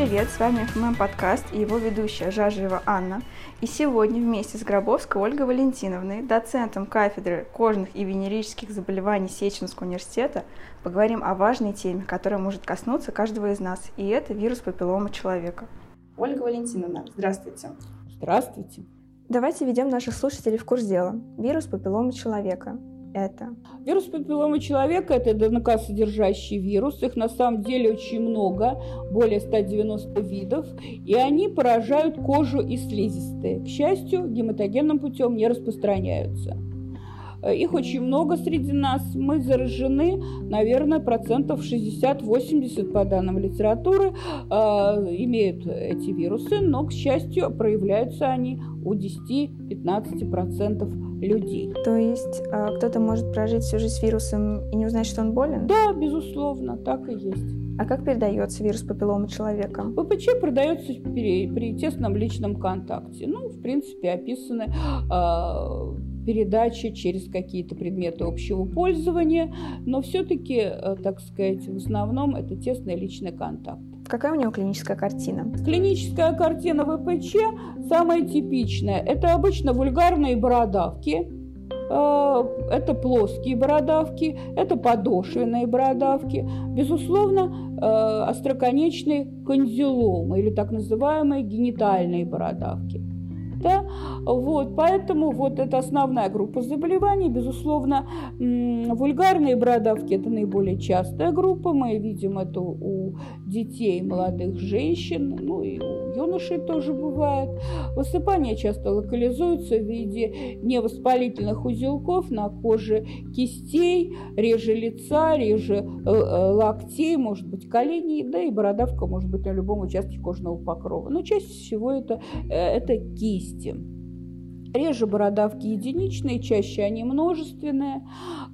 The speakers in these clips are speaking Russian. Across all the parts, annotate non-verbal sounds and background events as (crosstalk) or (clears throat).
привет! С вами ФММ подкаст и его ведущая Жажева Анна. И сегодня вместе с Гробовской Ольгой Валентиновной, доцентом кафедры кожных и венерических заболеваний Сеченского университета, поговорим о важной теме, которая может коснуться каждого из нас, и это вирус папиллома человека. Ольга Валентиновна, здравствуйте. Здравствуйте. Давайте введем наших слушателей в курс дела. Вирус папиллома человека это? Вирус папилломы человека – это ДНК-содержащий вирус. Их на самом деле очень много, более 190 видов. И они поражают кожу и слизистые. К счастью, гематогенным путем не распространяются. Их очень много среди нас. Мы заражены, наверное, процентов 60-80 по данным литературы, э, имеют эти вирусы, но, к счастью, проявляются они у 10-15% людей. То есть э, кто-то может прожить всю жизнь с вирусом и не узнать, что он болен? Да, безусловно, так и есть. А как передается вирус папилломы человека? ВПЧ передается при, при тесном личном контакте. Ну, в принципе, описаны э, передачи через какие-то предметы общего пользования, но все-таки, э, так сказать, в основном это тесный личный контакт. Какая у него клиническая картина? Клиническая картина ВПЧ самая типичная. Это обычно вульгарные бородавки, э, это плоские бородавки, это подошвенные бородавки, безусловно, э, остроконечные конзиломы или так называемые генитальные бородавки. Да? Вот, поэтому вот это основная группа заболеваний. Безусловно, вульгарные бородавки – это наиболее частая группа. Мы видим это у детей, молодых женщин, ну и у юношей тоже бывает. Высыпания часто локализуются в виде невоспалительных узелков на коже кистей, реже лица, реже э, э, локтей, может быть, коленей, да и бородавка может быть на любом участке кожного покрова. Но чаще всего это, э, это кисть кисти. Реже бородавки единичные, чаще они множественные.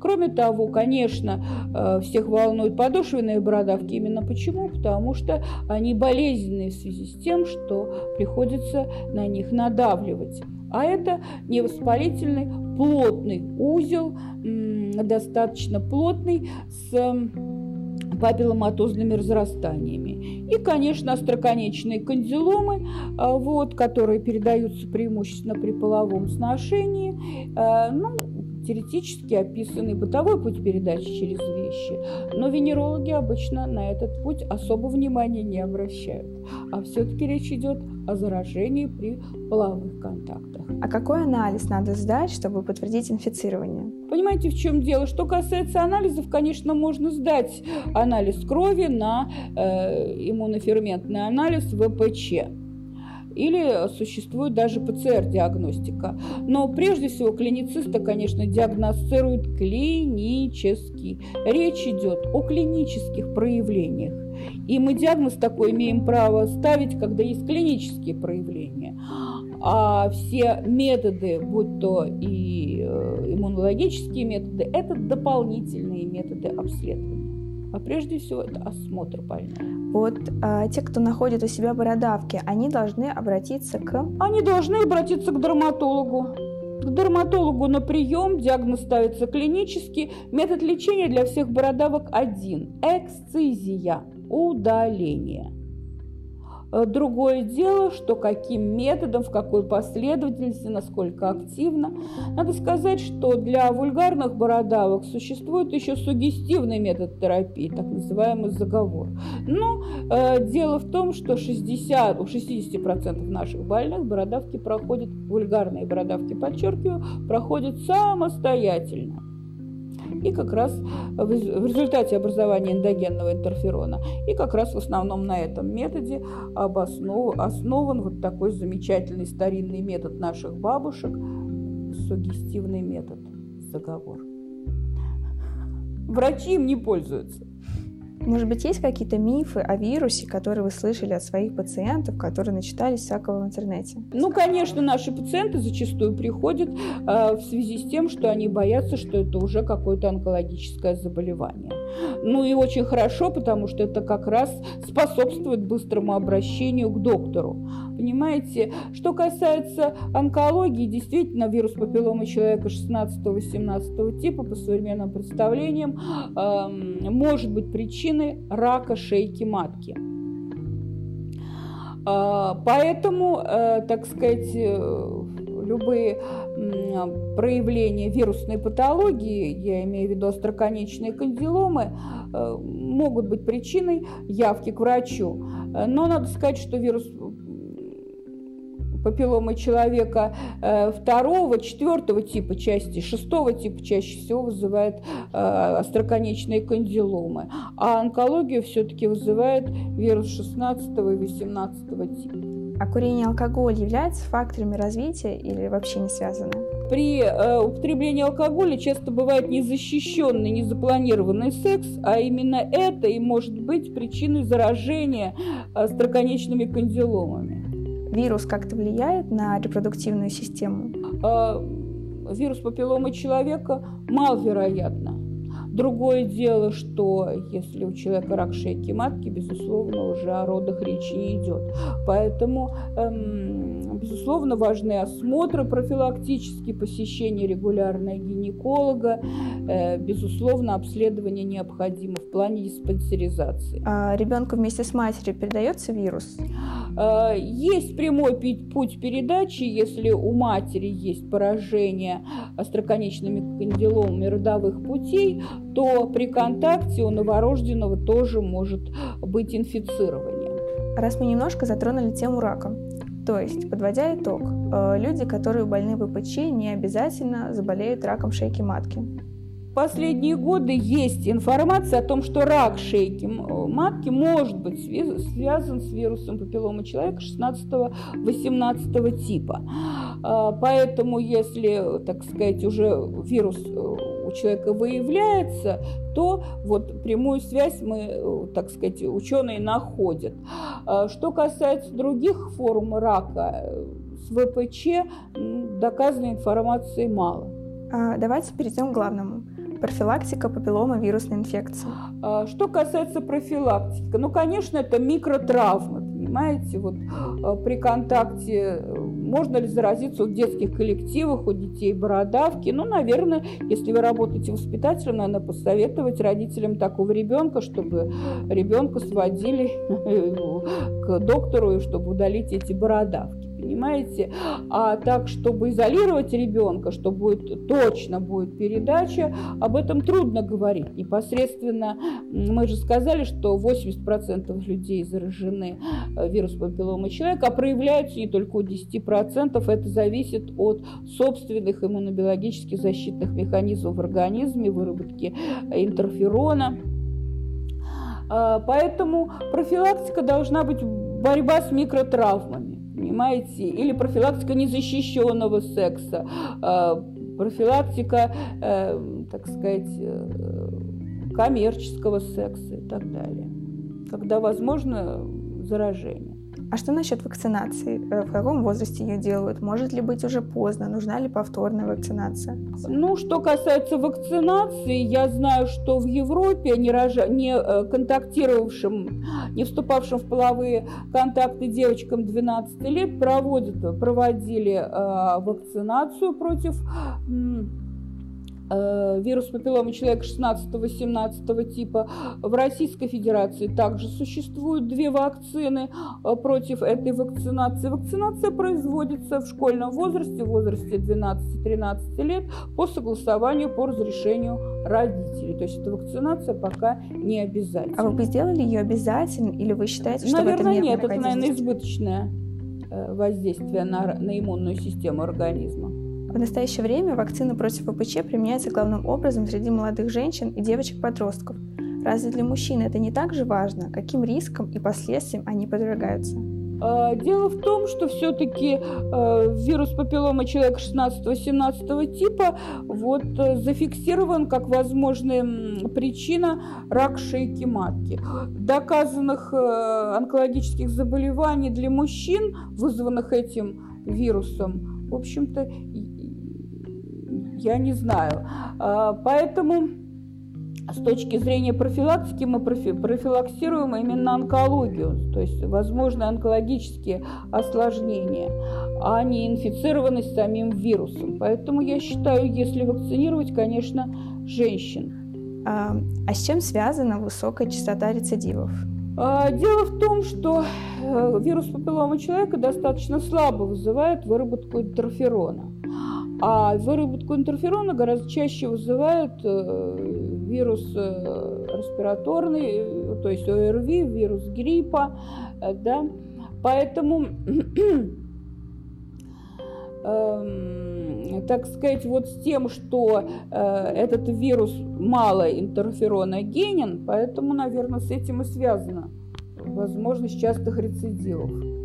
Кроме того, конечно, э, всех волнуют подошвенные бородавки. Именно почему? Потому что они болезненные в связи с тем, что приходится на них надавливать. А это невоспалительный плотный узел, достаточно плотный, с папилломатозными разрастаниями. И, конечно, остроконечные кандиломы, а, вот, которые передаются преимущественно при половом сношении. А, ну, теоретически описанный бытовой путь передачи через вещи, но венерологи обычно на этот путь особо внимания не обращают. А все-таки речь идет о заражении при половых контактах. А какой анализ надо сдать, чтобы подтвердить инфицирование? Понимаете, в чем дело? Что касается анализов, конечно, можно сдать анализ крови на э, иммуноферментный анализ ВПЧ или существует даже ПЦР-диагностика. Но прежде всего клиницисты, конечно, диагностируют клинически. Речь идет о клинических проявлениях. И мы диагноз такой имеем право ставить, когда есть клинические проявления. А все методы, будь то и иммунологические методы, это дополнительные методы обследования. А прежде всего это осмотр больного. Вот а, те, кто находит у себя бородавки, они должны обратиться к... Они должны обратиться к дерматологу. К дерматологу на прием, диагноз ставится клинически. Метод лечения для всех бородавок один – эксцизия, удаление. Э, другое дело, что каким методом, в какой последовательности, насколько активно. Надо сказать, что для вульгарных бородавок существует еще сугестивный метод терапии, так называемый заговор. Но э, дело в том, что 60, у 60% наших больных бородавки проходят, вульгарные бородавки, подчеркиваю, проходят самостоятельно и как раз в результате образования эндогенного интерферона. И как раз в основном на этом методе обоснов, основан вот такой замечательный старинный метод наших бабушек, сугестивный метод, заговор. Врачи им не пользуются. Может быть, есть какие-то мифы о вирусе, которые вы слышали от своих пациентов, которые начитались всякого в интернете? Ну, конечно, наши пациенты зачастую приходят э, в связи с тем, что они боятся, что это уже какое-то онкологическое заболевание. Ну и очень хорошо, потому что это как раз способствует быстрому обращению к доктору. Понимаете, что касается онкологии, действительно, вирус папилломы человека 16-18 типа, по современным представлениям, э, может быть причиной рака шейки матки. Поэтому, так сказать, любые проявления вирусной патологии, я имею в виду остроконечные кандиломы, могут быть причиной явки к врачу. Но надо сказать, что вирус папилломы человека э, второго, четвертого типа части, шестого типа чаще всего вызывает э, остроконечные кандиломы, а онкологию все-таки вызывает вирус 16 и 18 типа. А курение и алкоголь являются факторами развития или вообще не связаны? При э, употреблении алкоголя часто бывает незащищенный, незапланированный секс, а именно это и может быть причиной заражения остроконечными кандиломами. Вирус как-то влияет на репродуктивную систему? А, вирус папилломы человека маловероятно. Другое дело, что если у человека рак шейки матки, безусловно, уже о родах речи не идет. Поэтому, эм, безусловно, важны осмотры профилактические, посещение регулярного гинеколога, э, безусловно, обследование необходимо в плане диспансеризации. А ребенку вместе с матерью передается вирус? Э, есть прямой путь передачи, если у матери есть поражение остроконечными кандиломами родовых путей, то при контакте у новорожденного тоже может быть инфицирование. Раз мы немножко затронули тему рака, то есть, подводя итог, э, люди, которые больны ВПЧ, не обязательно заболеют раком шейки матки последние годы есть информация о том, что рак шейки матки может быть связан с вирусом папилломы человека 16-18 типа. А, поэтому, если, так сказать, уже вирус э, у человека выявляется, то вот прямую связь мы, э, так сказать, ученые находят. А, что касается других форм рака, э, с ВПЧ доказанной информации мало. А, давайте перейдем к главному. Профилактика папиллома вирусной инфекции. А, что касается профилактики, ну, конечно, это микротравмы, понимаете, вот а, при контакте э, можно ли заразиться в детских коллективах у детей бородавки? Ну, наверное, если вы работаете воспитателем, надо посоветовать родителям такого ребенка, чтобы ребенка сводили к доктору, и чтобы удалить эти бородавки понимаете? А так, чтобы изолировать ребенка, что будет точно будет передача, об этом трудно говорить. Непосредственно мы же сказали, что 80% людей заражены э, вирусом папилломы человека, а проявляются не только у 10%. Это зависит от собственных иммунобиологических защитных механизмов в организме, выработки интерферона. А, поэтому профилактика должна быть борьба с микротравмами понимаете, или профилактика незащищенного секса, э, профилактика, э, так сказать, э, коммерческого секса и так далее, когда возможно заражение. А что насчет вакцинации? Э, в каком возрасте ее делают? Может ли быть уже поздно? Нужна ли повторная вакцинация? Ну, что касается вакцинации, я знаю, что в Европе не, рожа... не э, контактировавшим, не вступавшим в половые контакты девочкам 12 лет проводят, проводили э, вакцинацию против вирус папилломы человека 16-18 типа. В Российской Федерации также существуют две вакцины э, против этой вакцинации. Вакцинация производится в школьном возрасте, в возрасте 12-13 лет по согласованию, по разрешению родителей. То есть эта вакцинация пока не обязательна. А вы бы сделали ее обязательно или вы считаете, что Наверное, в этом нет, это, наверное, избыточное э, воздействие на, на иммунную систему организма. В настоящее время вакцина против ВПЧ применяется главным образом среди молодых женщин и девочек-подростков. Разве для мужчин это не так же важно, каким рискам и последствиям они подвергаются? А, дело в том, что все-таки э, вирус папиллома человека 16-17 типа вот, э, зафиксирован как возможная причина рак шейки матки. Доказанных э, онкологических заболеваний для мужчин, вызванных этим вирусом, в общем-то, я не знаю. А, поэтому с точки зрения профилактики мы профилаксируем именно онкологию, то есть возможные онкологические осложнения, а не инфицированность самим вирусом. Поэтому я считаю, если вакцинировать, конечно, женщин. А, а с чем связана высокая частота рецидивов? А, дело в том, что э, вирус папиллома человека достаточно слабо вызывает выработку интерферона. А выработку интерферона гораздо чаще вызывает э, вирус э, респираторный, то есть ОРВИ, вирус гриппа, да. Поэтому, (clears throat) эм, так сказать, вот с тем, что этот вирус мало интерфероногенен, поэтому, наверное, с этим и связано возможность частых рецидивов.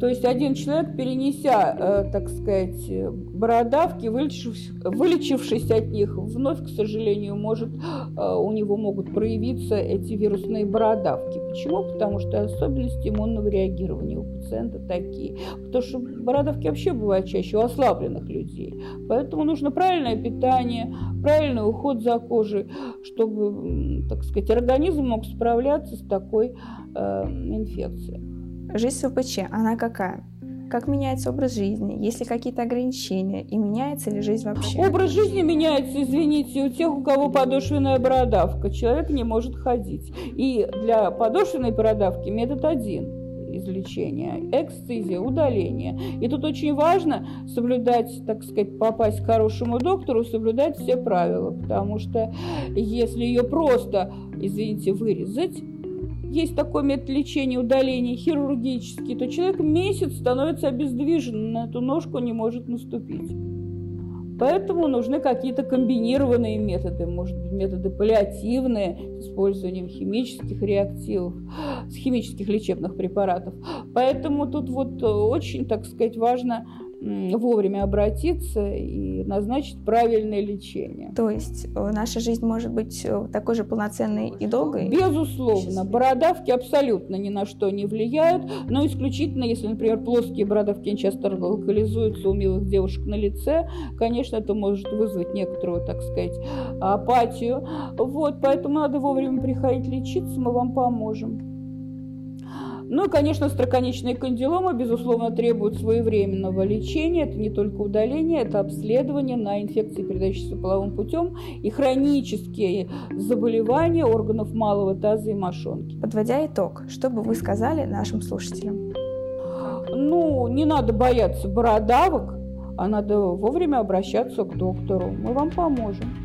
То есть один человек, перенеся, э, так сказать, бородавки, вылечившись, вылечившись от них, вновь, к сожалению, может, э, у него могут проявиться эти вирусные бородавки. Почему? Потому что особенности иммунного реагирования у пациента такие. Потому что бородавки вообще бывают чаще у ослабленных людей. Поэтому нужно правильное питание, правильный уход за кожей, чтобы, так сказать, организм мог справляться с такой э, инфекцией. Жизнь в ВПЧ, она какая? Как меняется образ жизни? Есть ли какие-то ограничения? И меняется ли жизнь вообще? Образ жизни меняется, извините, у тех, у кого подошвенная бородавка. Человек не может ходить. И для подошвенной бородавки метод один из лечения – эксцизия, удаление. И тут очень важно соблюдать, так сказать, попасть к хорошему доктору, соблюдать все правила, потому что если ее просто, извините, вырезать, есть такой метод лечения удаления хирургический, то человек месяц становится обездвижен, на эту ножку не может наступить. Поэтому нужны какие-то комбинированные методы, может быть, методы паллиативные с использованием химических реактивов, с химических лечебных препаратов. Поэтому тут вот очень, так сказать, важно вовремя обратиться и назначить правильное лечение. То есть э, наша жизнь может быть э, такой же полноценной и долгой? Безусловно. Бородавки абсолютно ни на что не влияют, но исключительно, если, например, плоские бородавки часто локализуются у милых девушек на лице, конечно, это может вызвать некоторую, так сказать, апатию. Вот, поэтому надо вовремя приходить лечиться, мы вам поможем. Ну и, конечно, остроконечные кандиломы, безусловно, требуют своевременного лечения. Это не только удаление, это обследование на инфекции, передающиеся половым путем, и хронические заболевания органов малого таза и мошонки. Подводя итог, что бы вы сказали нашим слушателям? Ну, не надо бояться бородавок, а надо вовремя обращаться к доктору. Мы вам поможем.